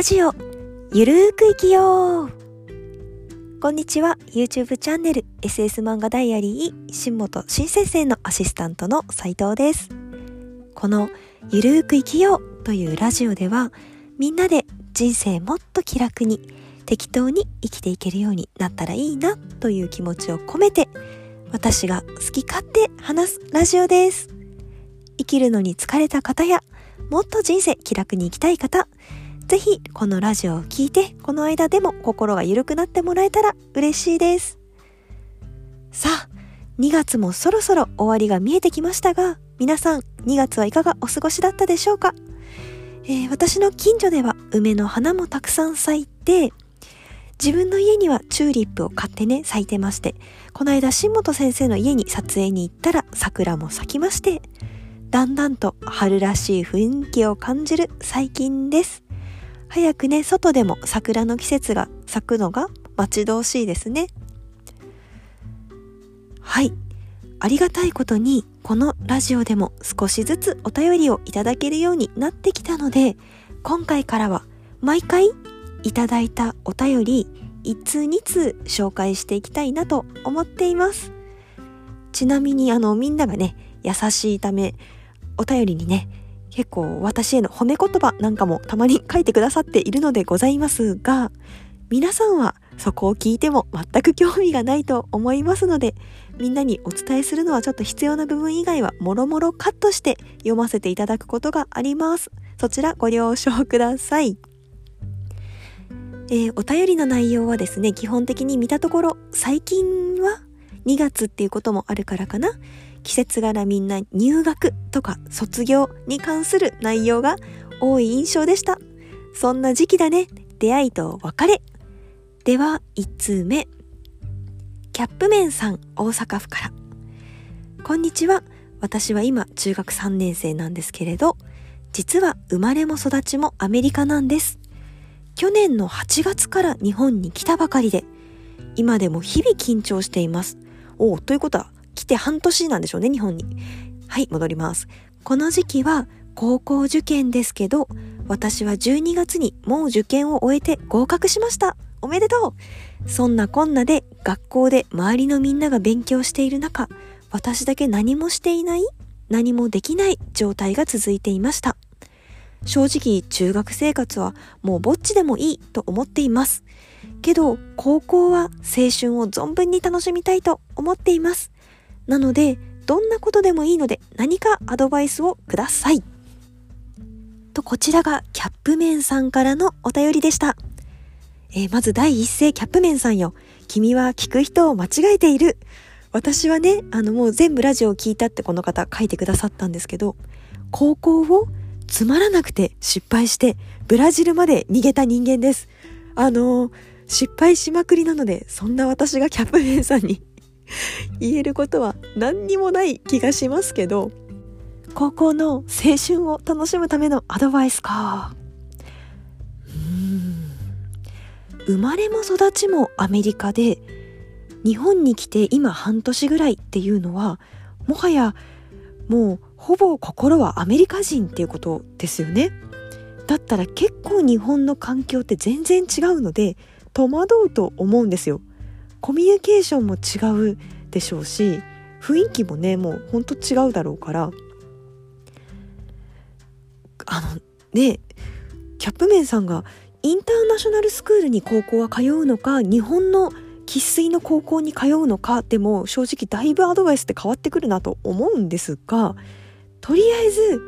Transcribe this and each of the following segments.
ラジオゆるーく生きよう。こんにちは YouTube チャンネル SS 漫画ダイアリー新本新先生のアシスタントの斉藤です。このゆるーく生きようというラジオではみんなで人生もっと気楽に適当に生きていけるようになったらいいなという気持ちを込めて私が好き勝手話すラジオです。生きるのに疲れた方やもっと人生気楽に生きたい方ぜひこのラジオを聴いてこの間でも心が緩くなってもらえたら嬉しいです。さあ2月もそろそろ終わりが見えてきましたが皆さん2月はいかがお過ごしだったでしょうか、えー、私の近所では梅の花もたくさん咲いて自分の家にはチューリップを買ってね咲いてましてこの間新本先生の家に撮影に行ったら桜も咲きましてだんだんと春らしい雰囲気を感じる最近です。早くね、外でも桜の季節が咲くのが待ち遠しいですね。はい。ありがたいことに、このラジオでも少しずつお便りをいただけるようになってきたので、今回からは毎回いただいたお便り1通2通紹介していきたいなと思っています。ちなみにあのみんながね、優しいため、お便りにね、結構私への褒め言葉なんかもたまに書いてくださっているのでございますが、皆さんはそこを聞いても全く興味がないと思いますので、みんなにお伝えするのはちょっと必要な部分以外はもろもろカットして読ませていただくことがあります。そちらご了承ください。えー、お便りの内容はですね、基本的に見たところ、最近は2月っていうこともあるからかな。季節柄みんな入学とか卒業に関する内容が多い印象でした。そんな時期だね。出会いと別れ。では、1通目。キャップメンさん、大阪府から。こんにちは。私は今、中学3年生なんですけれど、実は生まれも育ちもアメリカなんです。去年の8月から日本に来たばかりで、今でも日々緊張しています。おお、ということは、来て半年なんでしょうね、日本に。はい、戻ります。この時期は高校受験ですけど、私は12月にもう受験を終えて合格しました。おめでとうそんなこんなで学校で周りのみんなが勉強している中、私だけ何もしていない何もできない状態が続いていました。正直中学生活はもうぼっちでもいいと思っています。けど高校は青春を存分に楽しみたいと思っています。なので、どんなことでもいいので何かアドバイスをください。と、こちらがキャップメンさんからのお便りでした。えー、まず第一声キャップメンさんよ。君は聞く人を間違えている。私はね、あのもう全部ラジオを聞いたってこの方書いてくださったんですけど、高校をつまらなくて失敗してブラジルまで逃げた人間です。あのー、失敗しまくりなので、そんな私がキャップメンさんに 言えることは何にもない気がしますけど、高校の青春を楽しむためのアドバイスか。うん。生まれも育ちもアメリカで、日本に来て今半年ぐらいっていうのは、もはやもうほぼ心はアメリカ人っていうことですよね。だったら結構日本の環境って全然違うので戸惑うと思うんですよ。コミュニケーションも違うでしょうし雰囲気もねもうほんと違うだろうからあのねキャップメンさんがインターナショナルスクールに高校は通うのか日本の生粋の高校に通うのかでも正直だいぶアドバイスって変わってくるなと思うんですがとりあえず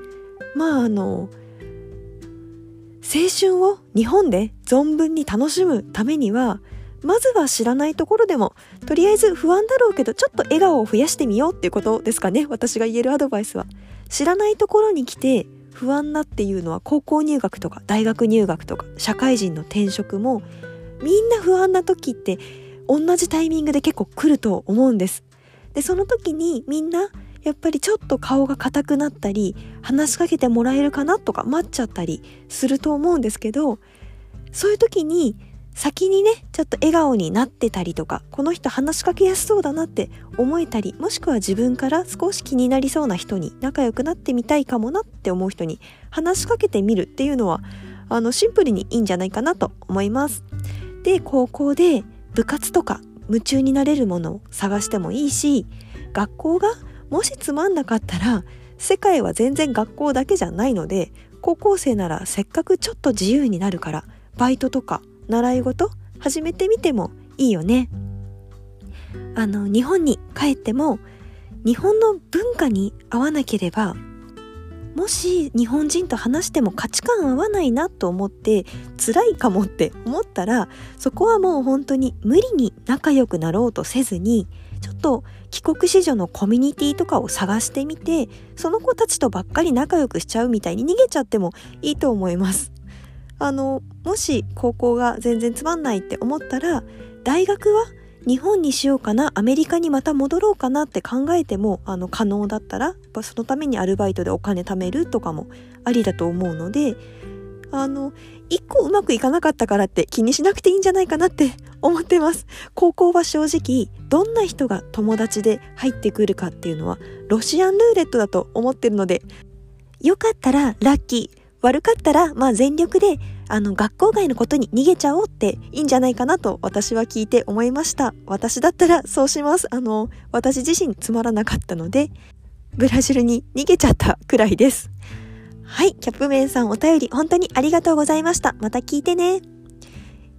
まああの青春を日本で存分に楽しむためにはまずは知らないところでも、とりあえず不安だろうけど、ちょっと笑顔を増やしてみようっていうことですかね。私が言えるアドバイスは。知らないところに来て、不安なっていうのは高校入学とか大学入学とか社会人の転職もみんな不安な時って同じタイミングで結構来ると思うんです。で、その時にみんなやっぱりちょっと顔が硬くなったり話しかけてもらえるかなとか待っちゃったりすると思うんですけどそういう時に先にねちょっと笑顔になってたりとかこの人話しかけやすそうだなって思えたりもしくは自分から少し気になりそうな人に仲良くなってみたいかもなって思う人に話しかけてみるっていうのはあのシンプルにいいんじゃないかなと思います。で高校で部活とか夢中になれるものを探してもいいし学校がもしつまんなかったら世界は全然学校だけじゃないので高校生ならせっかくちょっと自由になるからバイトとか習い事？始めてみてもいいよね。あの日本に帰っても日本の文化に合わなければもし日本人と話しても価値観合わないなと思って辛いかもって思ったらそこはもう本当に無理に仲良くなろうとせずにちょっと帰国子女のコミュニティとかを探してみてその子たちとばっかり仲良くしちゃうみたいに逃げちゃってもいいと思います。あのもし高校が全然つまんないって思ったら大学は日本にしようかなアメリカにまた戻ろうかなって考えてもあの可能だったらやっぱそのためにアルバイトでお金貯めるとかもありだと思うのであの一個うまくいかなかったからって気にしなくていいんじゃないかなって思ってます。高校は正直どんな人が友達で入ってくるかっていうのはロシアンルーレットだと思ってるのでよかったらラッキー。悪かったら、まあ全力で、あの、学校外のことに逃げちゃおうっていいんじゃないかなと私は聞いて思いました。私だったらそうします。あの、私自身つまらなかったので、ブラジルに逃げちゃったくらいです。はい、キャップメンさんお便り本当にありがとうございました。また聞いてね。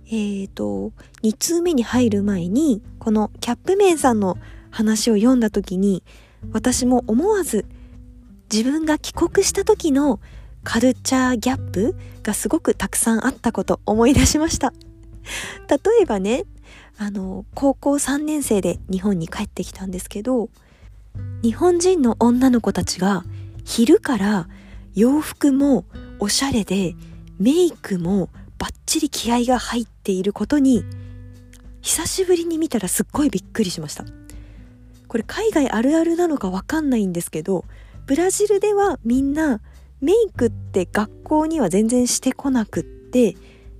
えーと、2通目に入る前に、このキャップメンさんの話を読んだ時に、私も思わず自分が帰国した時のカルチャーギャップがすごくたくさんあったこと思い出しました。例えばね、あの、高校3年生で日本に帰ってきたんですけど、日本人の女の子たちが昼から洋服もおしゃれでメイクもバッチリ気合が入っていることに久しぶりに見たらすっごいびっくりしました。これ海外あるあるなのかわかんないんですけど、ブラジルではみんなメイクって学校には全然してこなくって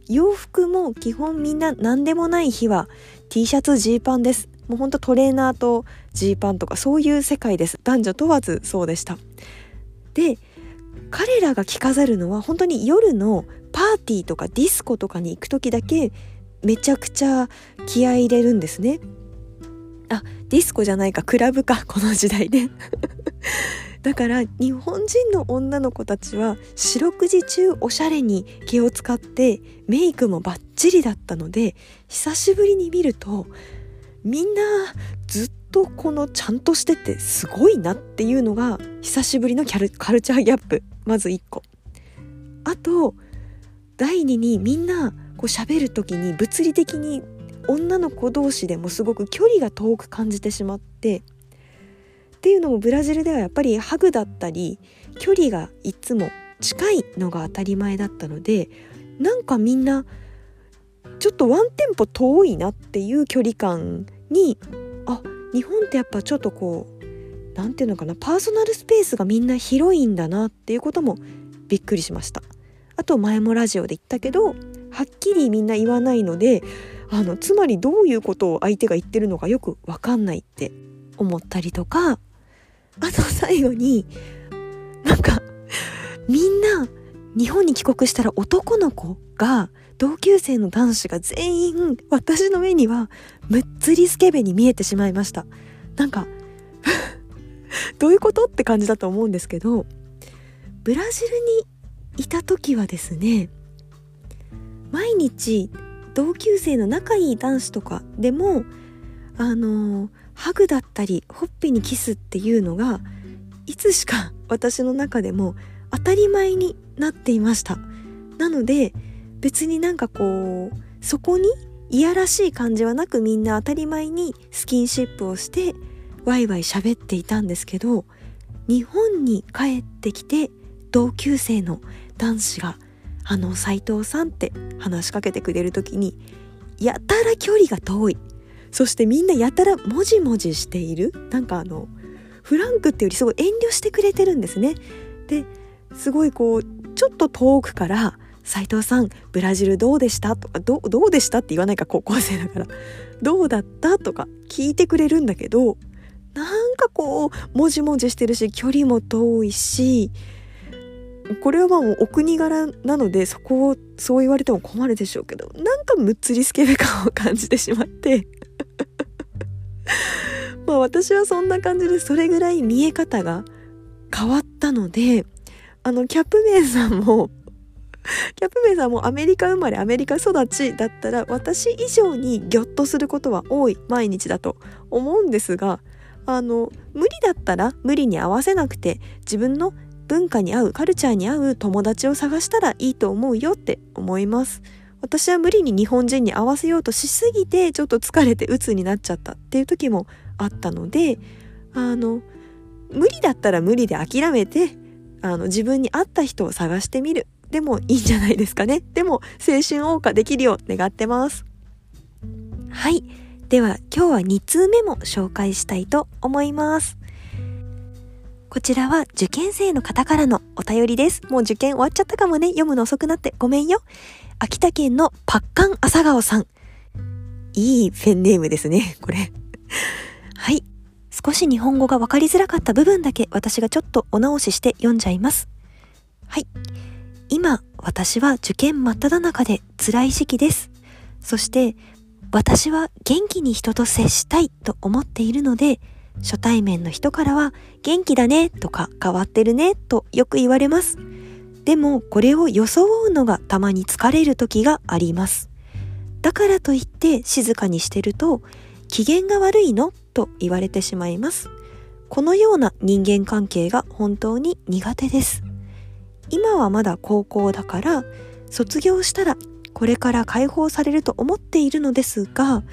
洋服も基本みんな何でもない日は T シャツジーパンです。もうほんとトレーナーとジーパンとかそういう世界です。男女問わずそうでした。で彼らが着飾るのは本当に夜のパーティーとかディスコとかに行く時だけめちゃくちゃ気合い入れるんですね。あディスコじゃないかクラブかこの時代でだから日本人の女の子たちは四六時中おしゃれに気を使ってメイクもバッチリだったので久しぶりに見るとみんなずっとこのちゃんとしててすごいなっていうのが久しぶりのカルチャーギャップ。まず1個。あと第2にみんなこう喋る時に物理的に女の子同士でもすごく距離が遠く感じてしまってっていうのもブラジルではやっぱりハグだったり距離がいつも近いのが当たり前だったのでなんかみんなちょっとワンテンポ遠いなっていう距離感にあ日本ってやっぱちょっとこう何て言うのかなパーソナルスペースがみんな広いんだなっていうこともびっくりしました。あと前もラジオで言ったけどはっきりみんな言わないのであのつまりどういうことを相手が言ってるのかよく分かんないって思ったりとかあと最後に、なんか、みんな、日本に帰国したら男の子が、同級生の男子が全員、私の目には、むっつりスケベに見えてしまいました。なんか どういうことって感じだと思うんですけど、ブラジルにいた時はですね、毎日同級生の仲いい男子とかでも、あのー、ハグだったりほっぺにキスっていうのがいつしか 私の中でも当たり前になっていました。なので別になんかこうそこにいやらしい感じはなくみんな当たり前にスキンシップをしてワイワイ喋っていたんですけど日本に帰ってきて同級生の男子があの斎藤さんって話しかけてくれる時にやたら距離が遠い。そしてみんなやたらもじもじしているなんかあのフランクってよりすごい遠慮してくれてるんですねですごいこうちょっと遠くから「斉藤さんブラジルどうでした?」とかど「どうでした?」って言わないか高校生だから「どうだった?」とか聞いてくれるんだけどなんかこうもじもじしてるし距離も遠いしこれはまあもうお国柄なのでそこをそう言われても困るでしょうけどなんかむっつりスケベ感を感じてしまって まあ私はそんな感じでそれぐらい見え方が変わったのであのキャップメンさんも キャップメンさんもアメリカ生まれアメリカ育ちだったら私以上にギョッとすることは多い毎日だと思うんですがあの無理だったら無理に合わせなくて自分の文化に合うカルチャーに合う友達を探したらいいと思うよって思います。私は無理に日本人に合わせようとしすぎてちょっと疲れて鬱になっちゃったっていう時もあったのであの無理だったら無理で諦めてあの自分に合った人を探してみるでもいいんじゃないですかねでも青春謳歌できるよう願ってますはいでは今日は2通目も紹介したいと思いますこちらは受験生の方からのお便りです。もう受験終わっちゃったかもね。読むの遅くなってごめんよ。秋田県のパッカン朝顔さん。いいペンネームですね、これ。はい。少し日本語がわかりづらかった部分だけ私がちょっとお直しして読んじゃいます。はい。今、私は受験真っ只中で辛い時期です。そして、私は元気に人と接したいと思っているので、初対面の人からは元気だねとか変わってるねとよく言われます。でもこれを装うのがたまに疲れる時があります。だからといって静かにしてると機嫌が悪いのと言われてしまいます。このような人間関係が本当に苦手です。今はまだ高校だから卒業したらこれから解放されると思っているのですが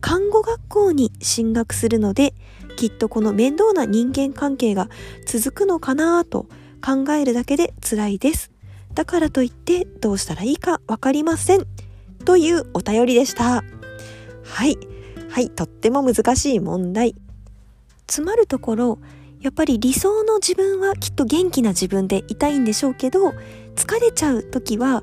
看護学校に進学するのできっとこの面倒な人間関係が続くのかなと考えるだけで辛いです。だからといってどうしたらいいかわかりません。というお便りでした。はい。はい。とっても難しい問題。つまるところ、やっぱり理想の自分はきっと元気な自分でいたいんでしょうけど、疲れちゃう時は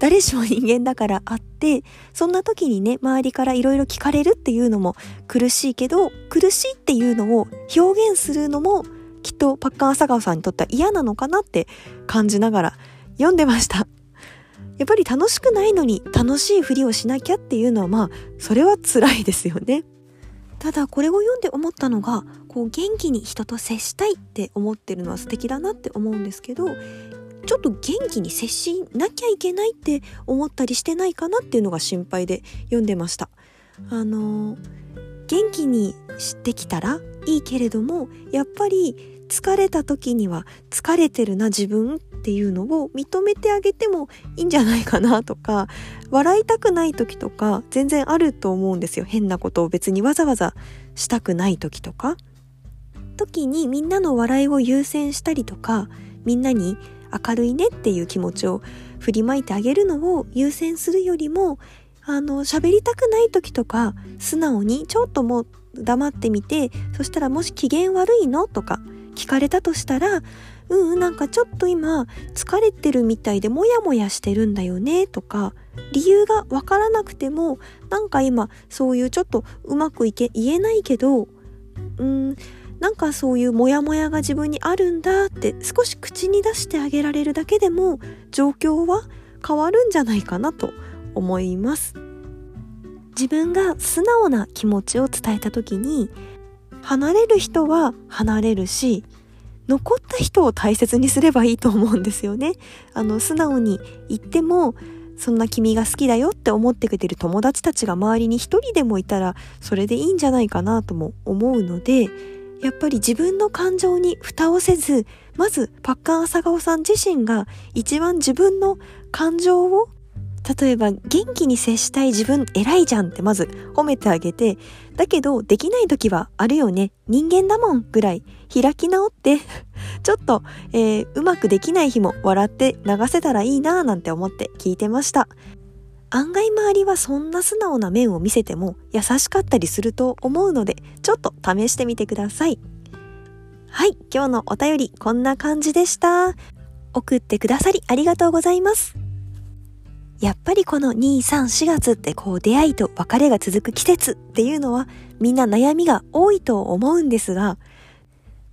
誰しも人間だからあって、そんな時にね、周りから色々聞かれるっていうのも苦しいけど、苦しいっていうのを表現するのもきっとパッカン朝顔さんにとっては嫌なのかなって感じながら読んでました。やっぱり楽しくないのに楽しいふりをしなきゃっていうのはまあ、それは辛いですよね。ただこれを読んで思ったのがこう元気に人と接したいって思ってるのは素敵だなって思うんですけどちょっと元気に接しなきゃいけないって思ったりしてないかなっていうのが心配で読んでました。あの元気にしてきたらいいけれどもやっぱり疲れた時には疲れてるな自分っていうのを認めてあげてもいいんじゃないかなとか笑いたくない時とか全然あると思うんですよ。変なことを別にわざわざしたくない時とか。時にみんなの笑いを優先したりとかみんなに明るいねっていう気持ちを振りまいてあげるのを優先するよりもあの喋りたくない時とか素直にちょっともう黙ってみてそしたらもし機嫌悪いのとか聞かれたとしたらうんなんかちょっと今疲れてるみたいでモヤモヤしてるんだよねとか理由がわからなくてもなんか今そういうちょっとうまくいけ言えないけどうんなんかそういうモヤモヤが自分にあるんだって少し口に出してあげられるだけでも状況は変わるんじゃないかなと思います。自分が素直な気持ちを伝えた時に離れる人は離れるし残った人を大切にすればいいと思うんですよね。あの素直に言ってもそんな君が好きだよって思ってくれてる友達たちが周りに一人でもいたらそれでいいんじゃないかなとも思うのでやっぱり自分の感情に蓋をせず、まずパッカン朝顔さん自身が一番自分の感情を例えば元気に接したい自分偉いじゃんってまず褒めてあげて、だけどできない時はあるよね。人間だもんぐらい開き直って ちょっと、えー、うまくできない日も笑って流せたらいいなぁなんて思って聞いてました。案外周りはそんな素直な面を見せても優しかったりすると思うので、ちょっと試してみてください。はい、今日のお便りこんな感じでした。送ってくださりありがとうございます。やっぱりこの2、3、4月ってこう出会いと別れが続く季節っていうのはみんな悩みが多いと思うんですが、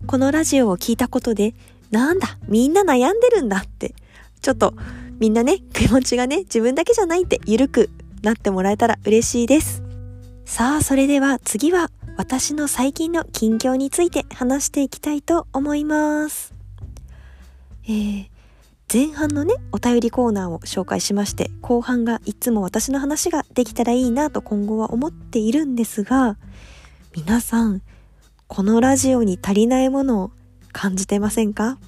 このラジオを聞いたことでなんだ、みんな悩んでるんだって、ちょっとみんなね、気持ちがね、自分だけじゃないって緩くなってもらえたら嬉しいです。さあ、それでは次は私の最近の近況について話していきたいと思います。えー、前半のね、お便りコーナーを紹介しまして、後半がいつも私の話ができたらいいなと今後は思っているんですが、皆さん、このラジオに足りないものを感じてませんか？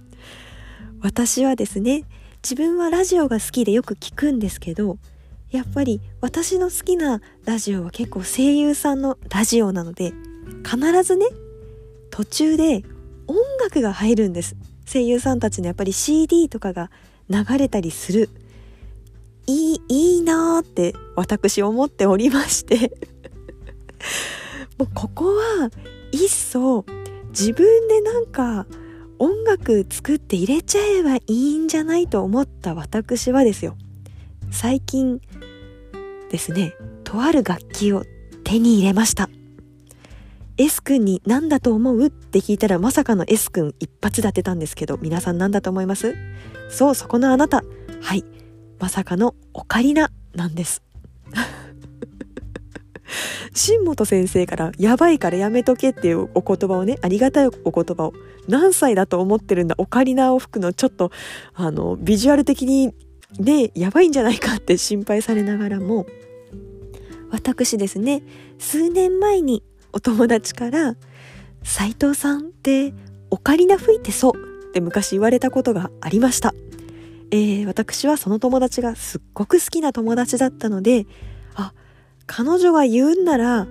私はですね、自分はラジオが好きでよく聞くんですけど、やっぱり私の好きなラジオは結構声優さんのラジオなので、必ずね、途中で音楽が入るんです。声優さんたちのやっぱり CD とかが流れたりする。いいいいなーって私思っておりまして。もうここはいっそ自分でなんか音楽作って入れちゃえばいいんじゃないと思った私はですよ。最近ですねとある楽器を手に入れました。S 君に何だと思う？って聞いたらまさかの S 君一発で当てたんですけど皆さん何だと思います？そうそこのあなた。はい。まさかのオカリナなんです。新本先生からやばいからやめとけっていうお言葉をねありがたいお言葉を何歳だと思ってるんだオカリナを吹くのちょっとあのビジュアル的にねやばいんじゃないかって心配されながらも。私ですね数年前にお友達から「斉藤さんってオカリナ吹いてそう」って昔言われたことがありました。えー、私はその友達がすっごく好きな友達だったのであ彼女が言うんなら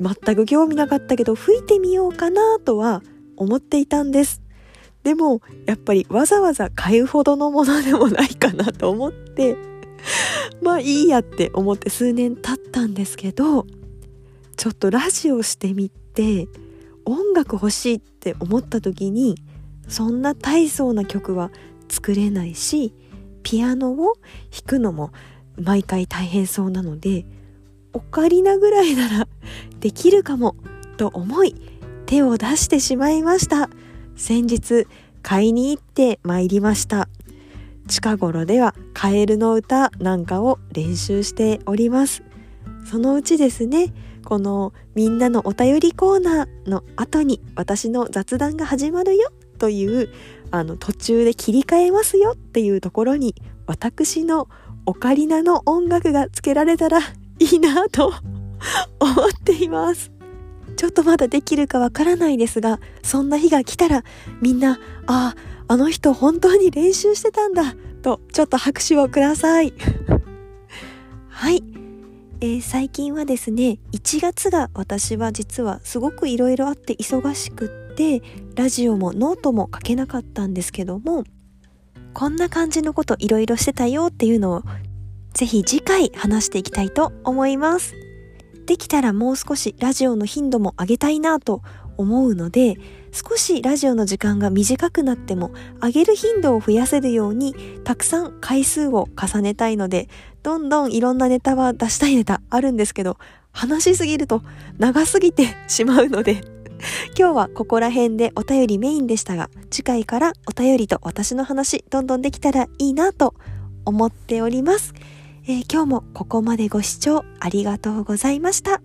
全く興味なかったけど吹いてみようかなとは思っていたんですでもやっぱりわざわざ買うほどのものでもないかなと思ってまあいいやって思って数年経ったんですけどちょっとラジオしてみて音楽欲しいって思った時にそんな大層な曲は作れないしピアノを弾くのも毎回大変そうなのでオカリナぐらいなら できるかもと思い手を出してしまいました。先日買いに行って参りました。近頃ではカエルの歌なんかを練習しております。そのうちですねこのみんなのお便りコーナーの後に私の雑談が始まるよというあの途中で切り替えますよっていうところに私のオカリナの音楽がつけられたらいいなと思っています。ちょっとまだできるかわからないですが、そんな日が来たらみんな、ああ、あの人本当に練習してたんだとちょっと拍手をください。はい。えー、最近はですね1月が私は実はすごくいろいろあって忙しくってラジオもノートも書けなかったんですけどもこんな感じのこといろいろしてたよっていうのをぜひ次回話していきたいと思います。できたらもう少しラジオの頻度も上げたいなと思うので少しラジオの時間が短くなっても上げる頻度を増やせるようにたくさん回数を重ねたいのでどんどんいろんなネタは出したいネタあるんですけど話しすぎると長すぎてしまうので 今日はここら辺でお便りメインでしたが次回からお便りと私の話どんどんできたらいいなと思っております、えー、今日もここまでご視聴ありがとうございました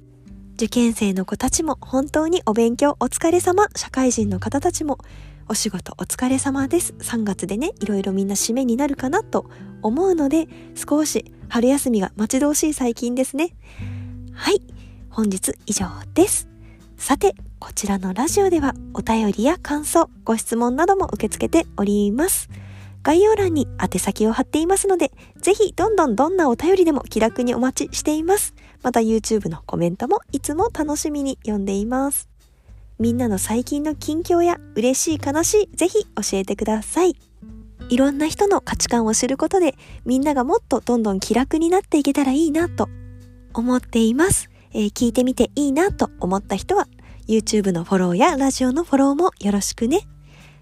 受験生の子たちも本当にお勉強お疲れ様。社会人の方たちもお仕事お疲れ様です。3月でね、いろいろみんな締めになるかなと思うので、少し春休みが待ち遠しい最近ですね。はい。本日以上です。さて、こちらのラジオではお便りや感想、ご質問なども受け付けております。概要欄に宛先を貼っていますので、ぜひどんどんどんなお便りでも気楽にお待ちしています。また YouTube のコメントもいつも楽しみに読んでいます。みんなの最近の近況や嬉しい悲しいぜひ教えてください。いろんな人の価値観を知ることでみんながもっとどんどん気楽になっていけたらいいなと思っています。えー、聞いてみていいなと思った人は YouTube のフォローやラジオのフォローもよろしくね。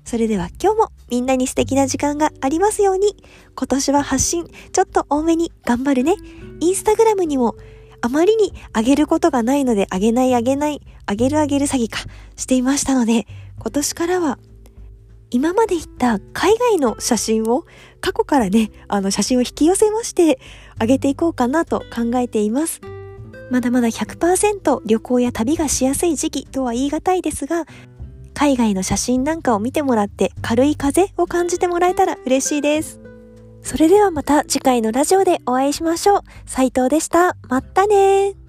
それでは今日もみんなに素敵な時間がありますように今年は発信ちょっと多めに頑張るね。インスタグラムにもあまりにあげることがないのであげないあげない、あげるあげる詐欺かしていましたので、今年からは今まで行った海外の写真を過去からね、あの写真を引き寄せまして上げていこうかなと考えています。まだまだ100%旅行や旅がしやすい時期とは言い難いですが、海外の写真なんかを見てもらって軽い風を感じてもらえたら嬉しいです。それではまた次回のラジオでお会いしましょう。斉藤でした。まったね